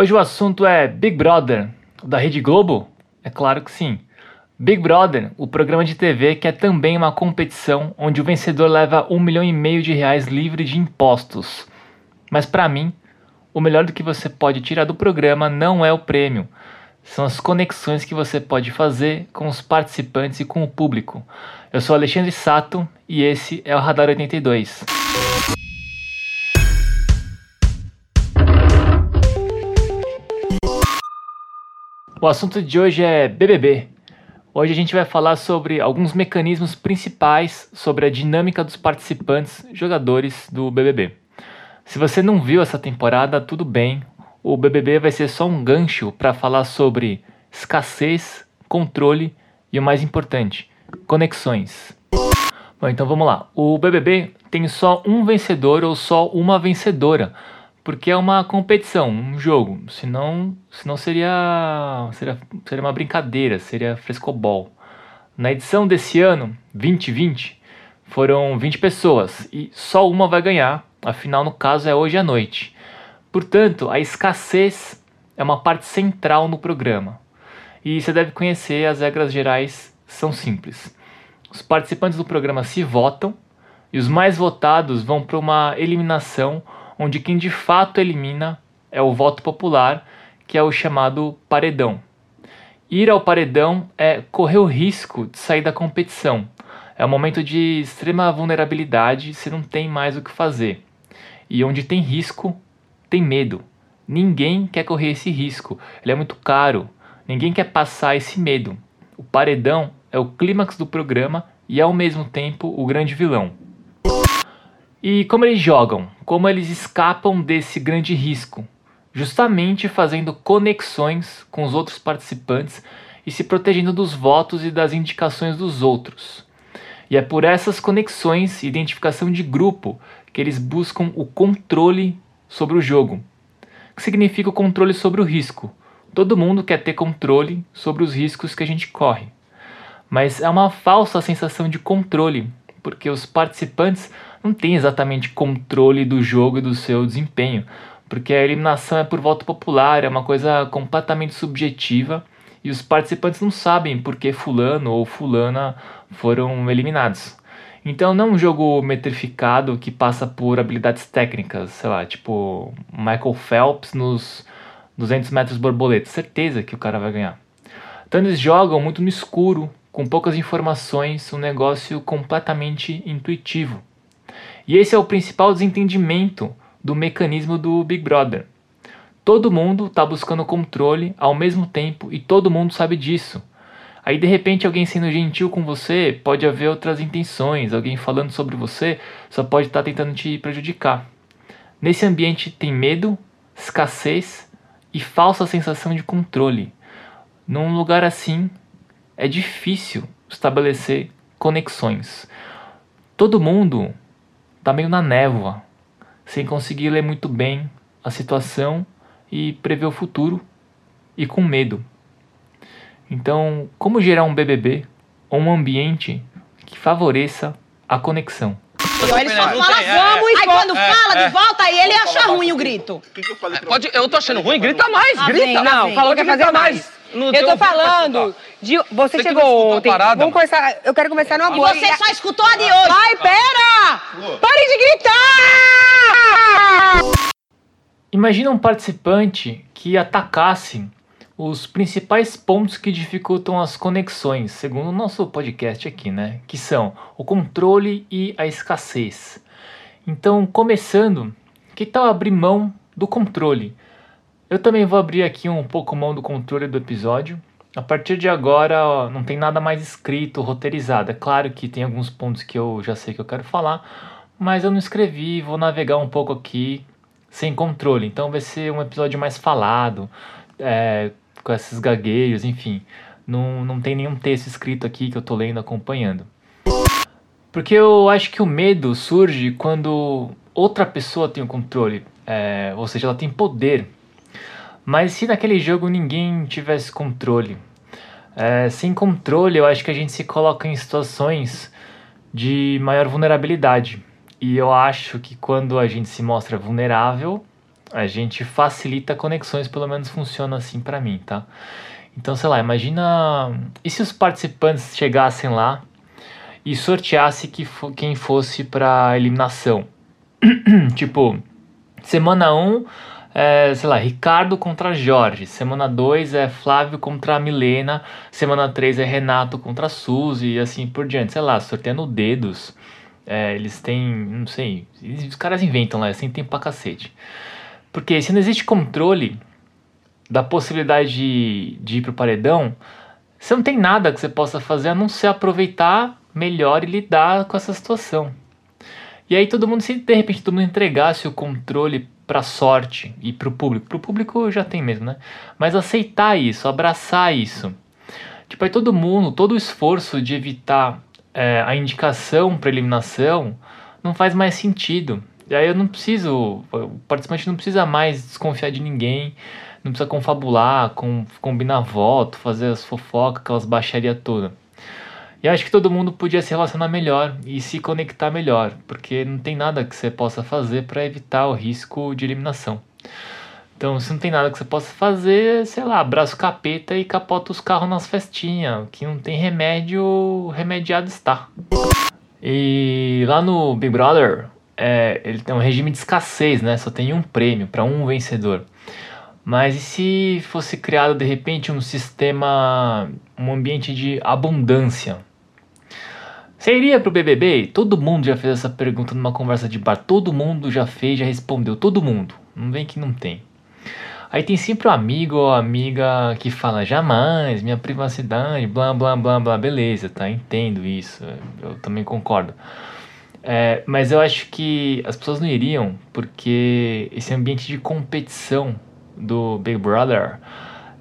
Hoje o assunto é Big Brother, da Rede Globo? É claro que sim. Big Brother, o programa de TV que é também uma competição onde o vencedor leva um milhão e meio de reais livre de impostos. Mas para mim, o melhor do que você pode tirar do programa não é o prêmio, são as conexões que você pode fazer com os participantes e com o público. Eu sou Alexandre Sato e esse é o Radar 82. O assunto de hoje é BBB. Hoje a gente vai falar sobre alguns mecanismos principais sobre a dinâmica dos participantes, jogadores do BBB. Se você não viu essa temporada, tudo bem. O BBB vai ser só um gancho para falar sobre escassez, controle e o mais importante, conexões. Bom, então vamos lá. O BBB tem só um vencedor ou só uma vencedora porque é uma competição, um jogo. Senão, senão seria, seria, seria uma brincadeira, seria frescobol. Na edição desse ano, 2020, foram 20 pessoas e só uma vai ganhar, afinal, no caso, é hoje à noite. Portanto, a escassez é uma parte central no programa. E você deve conhecer as regras gerais, são simples. Os participantes do programa se votam e os mais votados vão para uma eliminação onde quem de fato elimina é o voto popular, que é o chamado paredão. Ir ao paredão é correr o risco de sair da competição. É um momento de extrema vulnerabilidade, você não tem mais o que fazer. E onde tem risco, tem medo. Ninguém quer correr esse risco, ele é muito caro. Ninguém quer passar esse medo. O paredão é o clímax do programa e ao mesmo tempo o grande vilão. E como eles jogam? Como eles escapam desse grande risco? Justamente fazendo conexões com os outros participantes e se protegendo dos votos e das indicações dos outros. E é por essas conexões e identificação de grupo que eles buscam o controle sobre o jogo. Que significa o controle sobre o risco? Todo mundo quer ter controle sobre os riscos que a gente corre. Mas é uma falsa sensação de controle, porque os participantes não têm exatamente controle do jogo e do seu desempenho, porque a eliminação é por voto popular, é uma coisa completamente subjetiva e os participantes não sabem por que fulano ou fulana foram eliminados. Então não é um jogo metrificado que passa por habilidades técnicas, sei lá, tipo Michael Phelps nos 200 metros borboleta, certeza que o cara vai ganhar. Então eles jogam muito no escuro, com poucas informações, um negócio completamente intuitivo. E esse é o principal desentendimento do mecanismo do Big Brother. Todo mundo está buscando controle ao mesmo tempo e todo mundo sabe disso. Aí de repente alguém sendo gentil com você pode haver outras intenções, alguém falando sobre você só pode estar tá tentando te prejudicar. Nesse ambiente tem medo, escassez e falsa sensação de controle. Num lugar assim, é difícil estabelecer conexões. Todo mundo está meio na névoa, sem conseguir ler muito bem a situação e prever o futuro e com medo. Então, como gerar um BBB ou um ambiente que favoreça a conexão? Ele só fala é, vamos e Aí quando é, fala de volta, aí ele acha ruim o grito. Pode, eu tô achando ruim? Grita mais, grita. Não, falou que ia fazer mais. No eu tô falando de. Você, você chegou ontem. Parada, Vamos conversar. Eu quero conversar numa boa. E você só escutou a de hoje. Vai, pera! Pare de gritar! Imagina um participante que atacasse os principais pontos que dificultam as conexões, segundo o nosso podcast aqui, né? Que são o controle e a escassez. Então, começando, que tal abrir mão do controle? Eu também vou abrir aqui um pouco mão do controle do episódio. A partir de agora, ó, não tem nada mais escrito, roteirizado. É claro que tem alguns pontos que eu já sei que eu quero falar, mas eu não escrevi, vou navegar um pouco aqui sem controle. Então vai ser um episódio mais falado, é, com esses gagueios, enfim. Não, não tem nenhum texto escrito aqui que eu tô lendo, acompanhando. Porque eu acho que o medo surge quando outra pessoa tem o controle, é, ou seja, ela tem poder mas se naquele jogo ninguém tivesse controle? É, sem controle, eu acho que a gente se coloca em situações de maior vulnerabilidade. E eu acho que quando a gente se mostra vulnerável, a gente facilita conexões, pelo menos funciona assim para mim, tá? Então, sei lá, imagina. E se os participantes chegassem lá e sorteasse que fo quem fosse pra eliminação? tipo, semana 1, um, é, sei lá, Ricardo contra Jorge. Semana 2 é Flávio contra Milena. Semana 3 é Renato contra Suzy e assim por diante. Sei lá, sorteando dedos. É, eles têm, não sei, os caras inventam lá, assim tem pra cacete. Porque se não existe controle da possibilidade de, de ir pro paredão, você não tem nada que você possa fazer a não ser aproveitar melhor e lidar com essa situação. E aí todo mundo, se de repente todo mundo entregasse o controle para sorte e para o público, para o público já tem mesmo, né? Mas aceitar isso, abraçar isso. Tipo, aí todo mundo, todo o esforço de evitar é, a indicação para eliminação não faz mais sentido. E aí eu não preciso, o participante não precisa mais desconfiar de ninguém, não precisa confabular, com, combinar voto, fazer as fofocas, aquelas baixaria toda. E acho que todo mundo podia se relacionar melhor e se conectar melhor, porque não tem nada que você possa fazer para evitar o risco de eliminação. Então, se não tem nada que você possa fazer, sei lá, abraça o capeta e capota os carros nas festinhas, que não tem remédio, remediado está. E lá no Big Brother, é, ele tem um regime de escassez, né? Só tem um prêmio para um vencedor. Mas e se fosse criado de repente um sistema, um ambiente de abundância? Você iria pro BBB? Todo mundo já fez essa pergunta numa conversa de bar. Todo mundo já fez, já respondeu. Todo mundo. Não vem que não tem. Aí tem sempre um amigo ou amiga que fala jamais, minha privacidade, blá blá blá blá, beleza, tá? Entendo isso, eu também concordo. É, mas eu acho que as pessoas não iriam porque esse ambiente de competição do Big Brother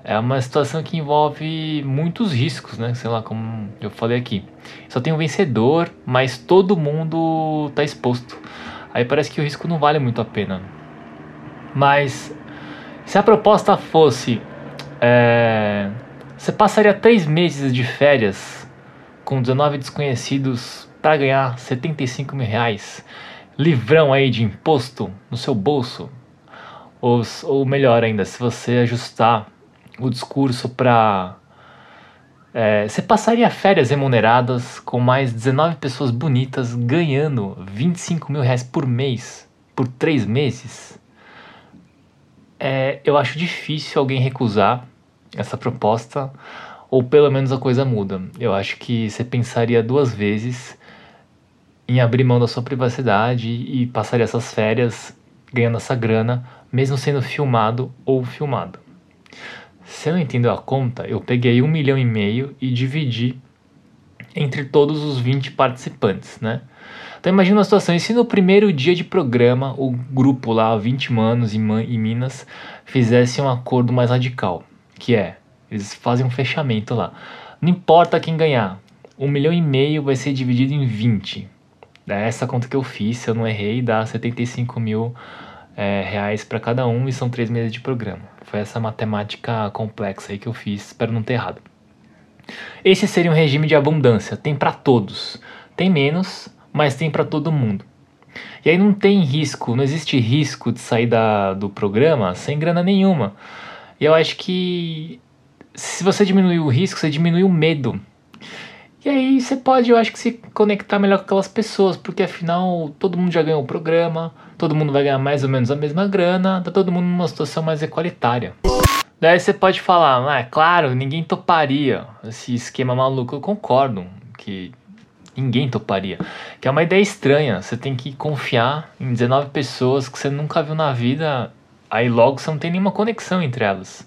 é uma situação que envolve muitos riscos, né? Sei lá, como eu falei aqui. Só tem um vencedor, mas todo mundo tá exposto. Aí parece que o risco não vale muito a pena. Mas se a proposta fosse. É, você passaria três meses de férias com 19 desconhecidos para ganhar 75 mil reais, livrão aí de imposto no seu bolso. Ou, ou melhor ainda, se você ajustar o discurso para. É, você passaria férias remuneradas com mais 19 pessoas bonitas ganhando 25 mil reais por mês por três meses? É, eu acho difícil alguém recusar essa proposta, ou pelo menos a coisa muda. Eu acho que você pensaria duas vezes em abrir mão da sua privacidade e passaria essas férias ganhando essa grana, mesmo sendo filmado ou filmado. Se eu não entendeu a conta, eu peguei um milhão e meio e dividi entre todos os 20 participantes, né? Então imagina uma situação, e se no primeiro dia de programa o grupo lá, 20 manos e, man, e minas, fizesse um acordo mais radical, que é, eles fazem um fechamento lá. Não importa quem ganhar, um milhão e meio vai ser dividido em 20. É essa conta que eu fiz, se eu não errei, dá 75 mil é, reais para cada um e são três meses de programa. Foi essa matemática complexa aí que eu fiz, espero não ter errado. Esse seria um regime de abundância, tem para todos. Tem menos, mas tem para todo mundo. E aí não tem risco, não existe risco de sair da, do programa sem grana nenhuma. E eu acho que se você diminuir o risco, você diminui o medo. E aí você pode, eu acho que se conectar melhor com aquelas pessoas, porque afinal todo mundo já ganhou o programa, todo mundo vai ganhar mais ou menos a mesma grana, tá todo mundo numa situação mais equalitária. Daí você pode falar, ah, é claro, ninguém toparia esse esquema maluco. Eu concordo que ninguém toparia. Que é uma ideia estranha. Você tem que confiar em 19 pessoas que você nunca viu na vida, aí logo você não tem nenhuma conexão entre elas.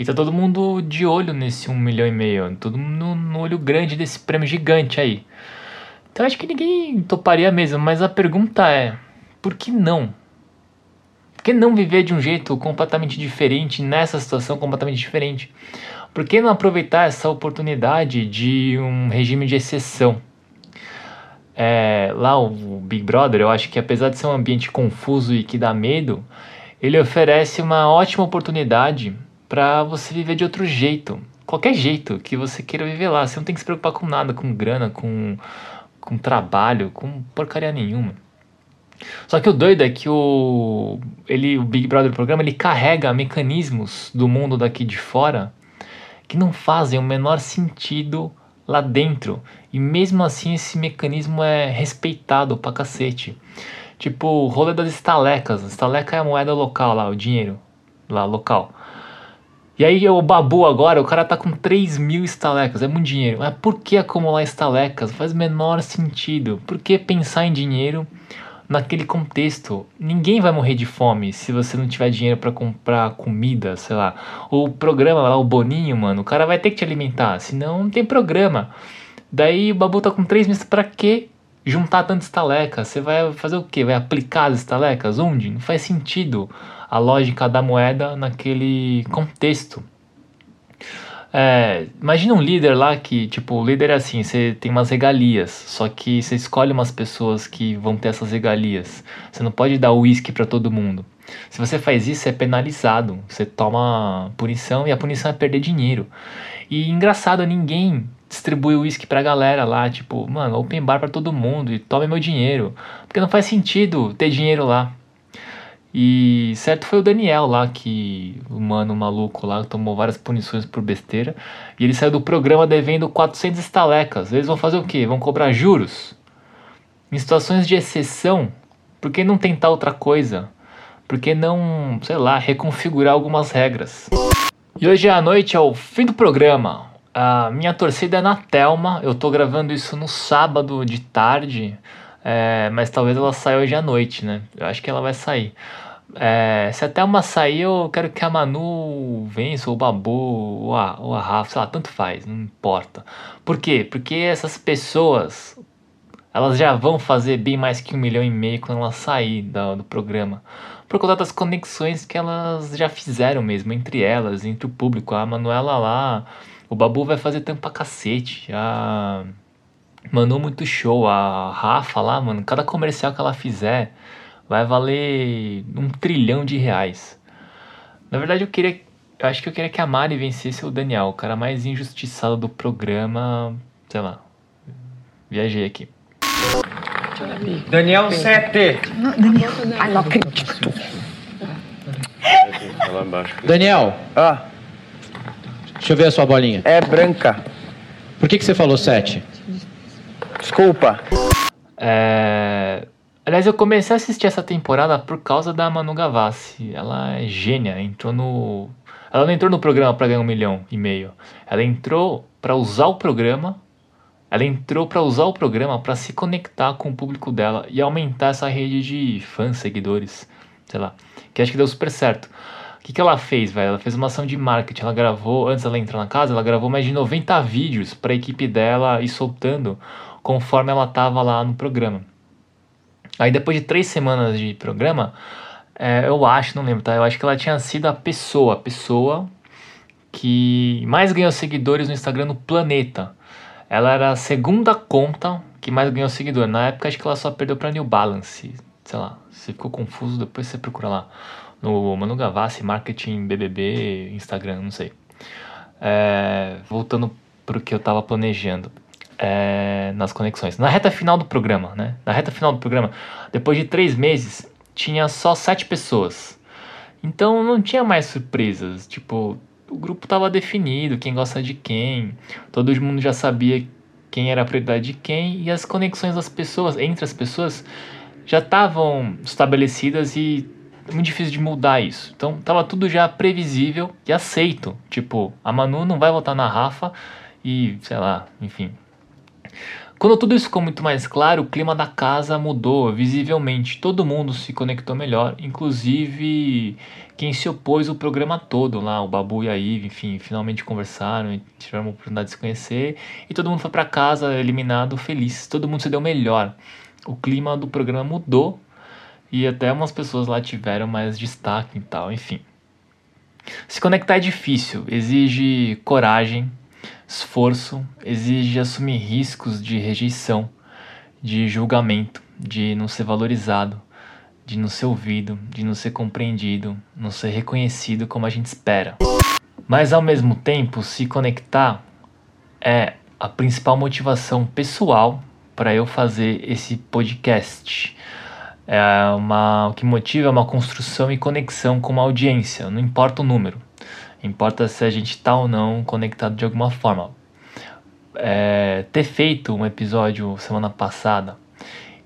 E tá todo mundo de olho nesse um milhão e meio, todo mundo no olho grande desse prêmio gigante aí. Então acho que ninguém toparia mesmo, mas a pergunta é: por que não? Por que não viver de um jeito completamente diferente, nessa situação completamente diferente? Por que não aproveitar essa oportunidade de um regime de exceção? É, lá o Big Brother, eu acho que apesar de ser um ambiente confuso e que dá medo, ele oferece uma ótima oportunidade para você viver de outro jeito. Qualquer jeito que você queira viver lá. Você não tem que se preocupar com nada, com grana, com, com trabalho, com porcaria nenhuma. Só que o doido é que o, ele, o Big Brother programa ele carrega mecanismos do mundo daqui de fora que não fazem o menor sentido lá dentro. E mesmo assim esse mecanismo é respeitado pra cacete. Tipo, o rolê das estalecas. Estaleca é a moeda local lá, o dinheiro lá local. E aí o Babu agora, o cara tá com 3 mil estalecas, é muito dinheiro. Mas por que acumular estalecas? Faz menor sentido. Por que pensar em dinheiro naquele contexto. Ninguém vai morrer de fome se você não tiver dinheiro para comprar comida, sei lá. O programa lá, o Boninho, mano, o cara vai ter que te alimentar, senão não tem programa. Daí o Babu tá com 3 meses pra quê? Juntar tanta estaleca. Você vai fazer o quê? Vai aplicar as estalecas? Onde? Não faz sentido a lógica da moeda naquele contexto. É, imagina um líder lá que, tipo, o líder é assim, você tem umas regalias, só que você escolhe umas pessoas que vão ter essas regalias. Você não pode dar uísque para todo mundo. Se você faz isso, é penalizado. Você toma punição e a punição é perder dinheiro. E engraçado, ninguém distribui uísque pra galera lá, tipo, mano, open bar para todo mundo e tome meu dinheiro. Porque não faz sentido ter dinheiro lá. E certo foi o Daniel lá, que o mano maluco lá tomou várias punições por besteira. E ele saiu do programa devendo 400 estalecas. Eles vão fazer o quê? Vão cobrar juros? Em situações de exceção, por que não tentar outra coisa? Por que não, sei lá, reconfigurar algumas regras? E hoje à noite é o fim do programa. A minha torcida é na Telma. Eu tô gravando isso no sábado de tarde. É, mas talvez ela saia hoje à noite, né? Eu acho que ela vai sair. É, se até uma sair, eu quero que a Manu vença, ou o Babu, ou a, ou a Rafa, sei lá, tanto faz, não importa. Por quê? Porque essas pessoas, elas já vão fazer bem mais que um milhão e meio quando elas sair do, do programa. Por conta das conexões que elas já fizeram mesmo, entre elas, entre o público. A Manuela lá, o Babu vai fazer tempo pra cacete. A mandou muito show. A Rafa lá, mano, cada comercial que ela fizer vai valer um trilhão de reais. Na verdade, eu queria. Eu acho que eu queria que a Mari vencesse o Daniel, o cara mais injustiçado do programa. Sei lá. Viajei aqui. Daniel 7. Daniel, ai, não acredito. Daniel. Ah. Deixa eu ver a sua bolinha. É branca. Por que, que você falou 7? Desculpa. É... Aliás, eu comecei a assistir essa temporada por causa da Manu Gavassi. Ela é gênia, entrou no. Ela não entrou no programa para ganhar um milhão e meio. Ela entrou para usar o programa. Ela entrou para usar o programa para se conectar com o público dela e aumentar essa rede de fãs, seguidores, sei lá. Que acho que deu super certo. O que, que ela fez, velho? Ela fez uma ação de marketing. Ela gravou, antes dela entrar na casa, ela gravou mais de 90 vídeos para a equipe dela ir soltando conforme ela estava lá no programa. Aí depois de três semanas de programa, é, eu acho, não lembro, tá? Eu acho que ela tinha sido a pessoa, a pessoa que mais ganhou seguidores no Instagram no planeta. Ela era a segunda conta que mais ganhou seguidor. Na época acho que ela só perdeu para New Balance. Sei lá, se ficou confuso, depois você procura lá. No Manu Gavassi, Marketing BBB, Instagram, não sei. É, voltando pro que eu tava planejando é, nas conexões. Na reta final do programa, né? Na reta final do programa, depois de três meses, tinha só sete pessoas. Então não tinha mais surpresas. Tipo, o grupo estava definido, quem gosta de quem. Todo mundo já sabia quem era a prioridade de quem. E as conexões das pessoas, entre as pessoas, já estavam estabelecidas e muito difícil de mudar isso. Então tava tudo já previsível e aceito. Tipo, a Manu não vai votar na Rafa e, sei lá, enfim, quando tudo isso ficou muito mais claro, o clima da casa mudou visivelmente. Todo mundo se conectou melhor, inclusive quem se opôs o programa todo lá, o Babu e a Ive, enfim, finalmente conversaram e tiveram a oportunidade de se conhecer. E todo mundo foi para casa eliminado feliz. Todo mundo se deu melhor. O clima do programa mudou e até umas pessoas lá tiveram mais destaque e tal, enfim. Se conectar é difícil, exige coragem, esforço exige assumir riscos de rejeição, de julgamento, de não ser valorizado, de não ser ouvido, de não ser compreendido, não ser reconhecido como a gente espera. Mas ao mesmo tempo, se conectar é a principal motivação pessoal para eu fazer esse podcast. É uma, o que motiva é uma construção e conexão com uma audiência, não importa o número. Importa se a gente está ou não conectado de alguma forma. É, ter feito um episódio semana passada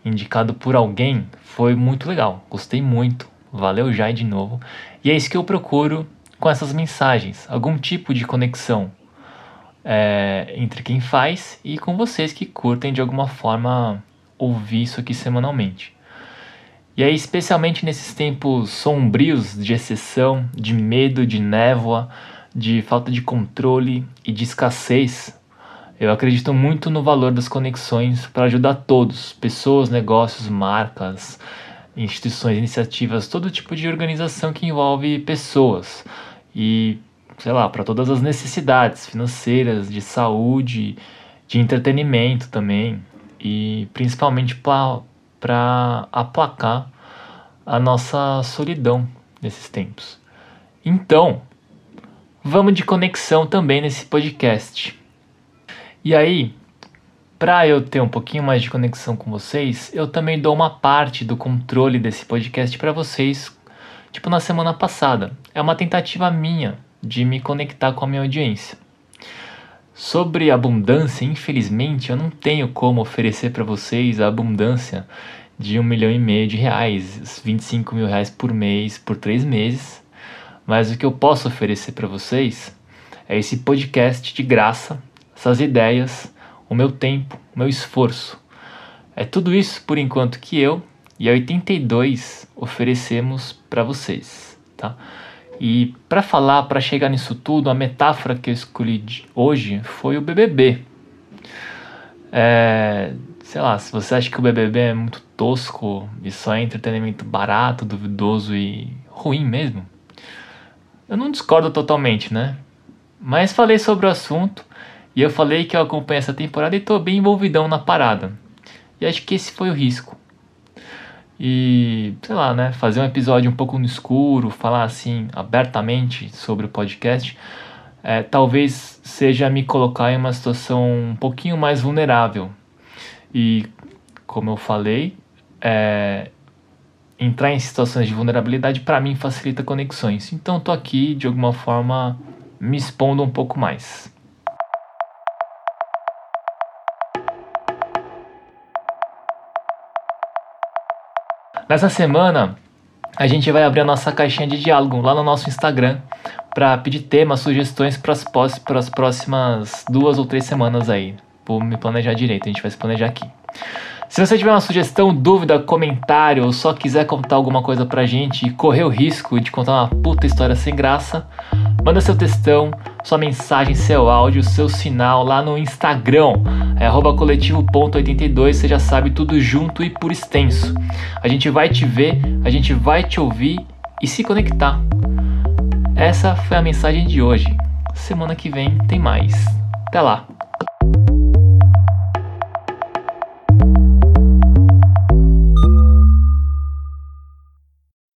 indicado por alguém foi muito legal. Gostei muito. Valeu já de novo. E é isso que eu procuro com essas mensagens. Algum tipo de conexão é, entre quem faz e com vocês que curtem de alguma forma ouvir isso aqui semanalmente. E aí, especialmente nesses tempos sombrios de exceção, de medo, de névoa, de falta de controle e de escassez, eu acredito muito no valor das conexões para ajudar todos, pessoas, negócios, marcas, instituições, iniciativas, todo tipo de organização que envolve pessoas. E, sei lá, para todas as necessidades financeiras, de saúde, de entretenimento também. E principalmente para para aplacar a nossa solidão nesses tempos. Então, vamos de conexão também nesse podcast. E aí, para eu ter um pouquinho mais de conexão com vocês, eu também dou uma parte do controle desse podcast para vocês, tipo na semana passada. É uma tentativa minha de me conectar com a minha audiência. Sobre abundância, infelizmente, eu não tenho como oferecer para vocês a abundância de um milhão e meio de reais, 25 mil reais por mês, por três meses. Mas o que eu posso oferecer para vocês é esse podcast de graça, essas ideias, o meu tempo, o meu esforço. É tudo isso por enquanto que eu e a 82 oferecemos para vocês, tá? E para falar, para chegar nisso tudo, a metáfora que eu escolhi hoje foi o BBB. É, sei lá, se você acha que o BBB é muito tosco e só é entretenimento barato, duvidoso e ruim mesmo, eu não discordo totalmente, né? Mas falei sobre o assunto e eu falei que eu acompanho essa temporada e tô bem envolvidão na parada. E acho que esse foi o risco e, sei lá, né, fazer um episódio um pouco no escuro, falar assim abertamente sobre o podcast, é, talvez seja me colocar em uma situação um pouquinho mais vulnerável. E, como eu falei, é, entrar em situações de vulnerabilidade para mim facilita conexões. Então, tô aqui de alguma forma me expondo um pouco mais. Nessa semana, a gente vai abrir a nossa caixinha de diálogo lá no nosso Instagram para pedir temas, sugestões para as próximas duas ou três semanas aí. Vou me planejar direito, a gente vai se planejar aqui. Se você tiver uma sugestão, dúvida, comentário ou só quiser contar alguma coisa pra gente e correr o risco de contar uma puta história sem graça, manda seu textão, sua mensagem, seu áudio, seu sinal lá no Instagram, é coletivo.82, você já sabe tudo junto e por extenso. A gente vai te ver, a gente vai te ouvir e se conectar. Essa foi a mensagem de hoje. Semana que vem tem mais. Até lá!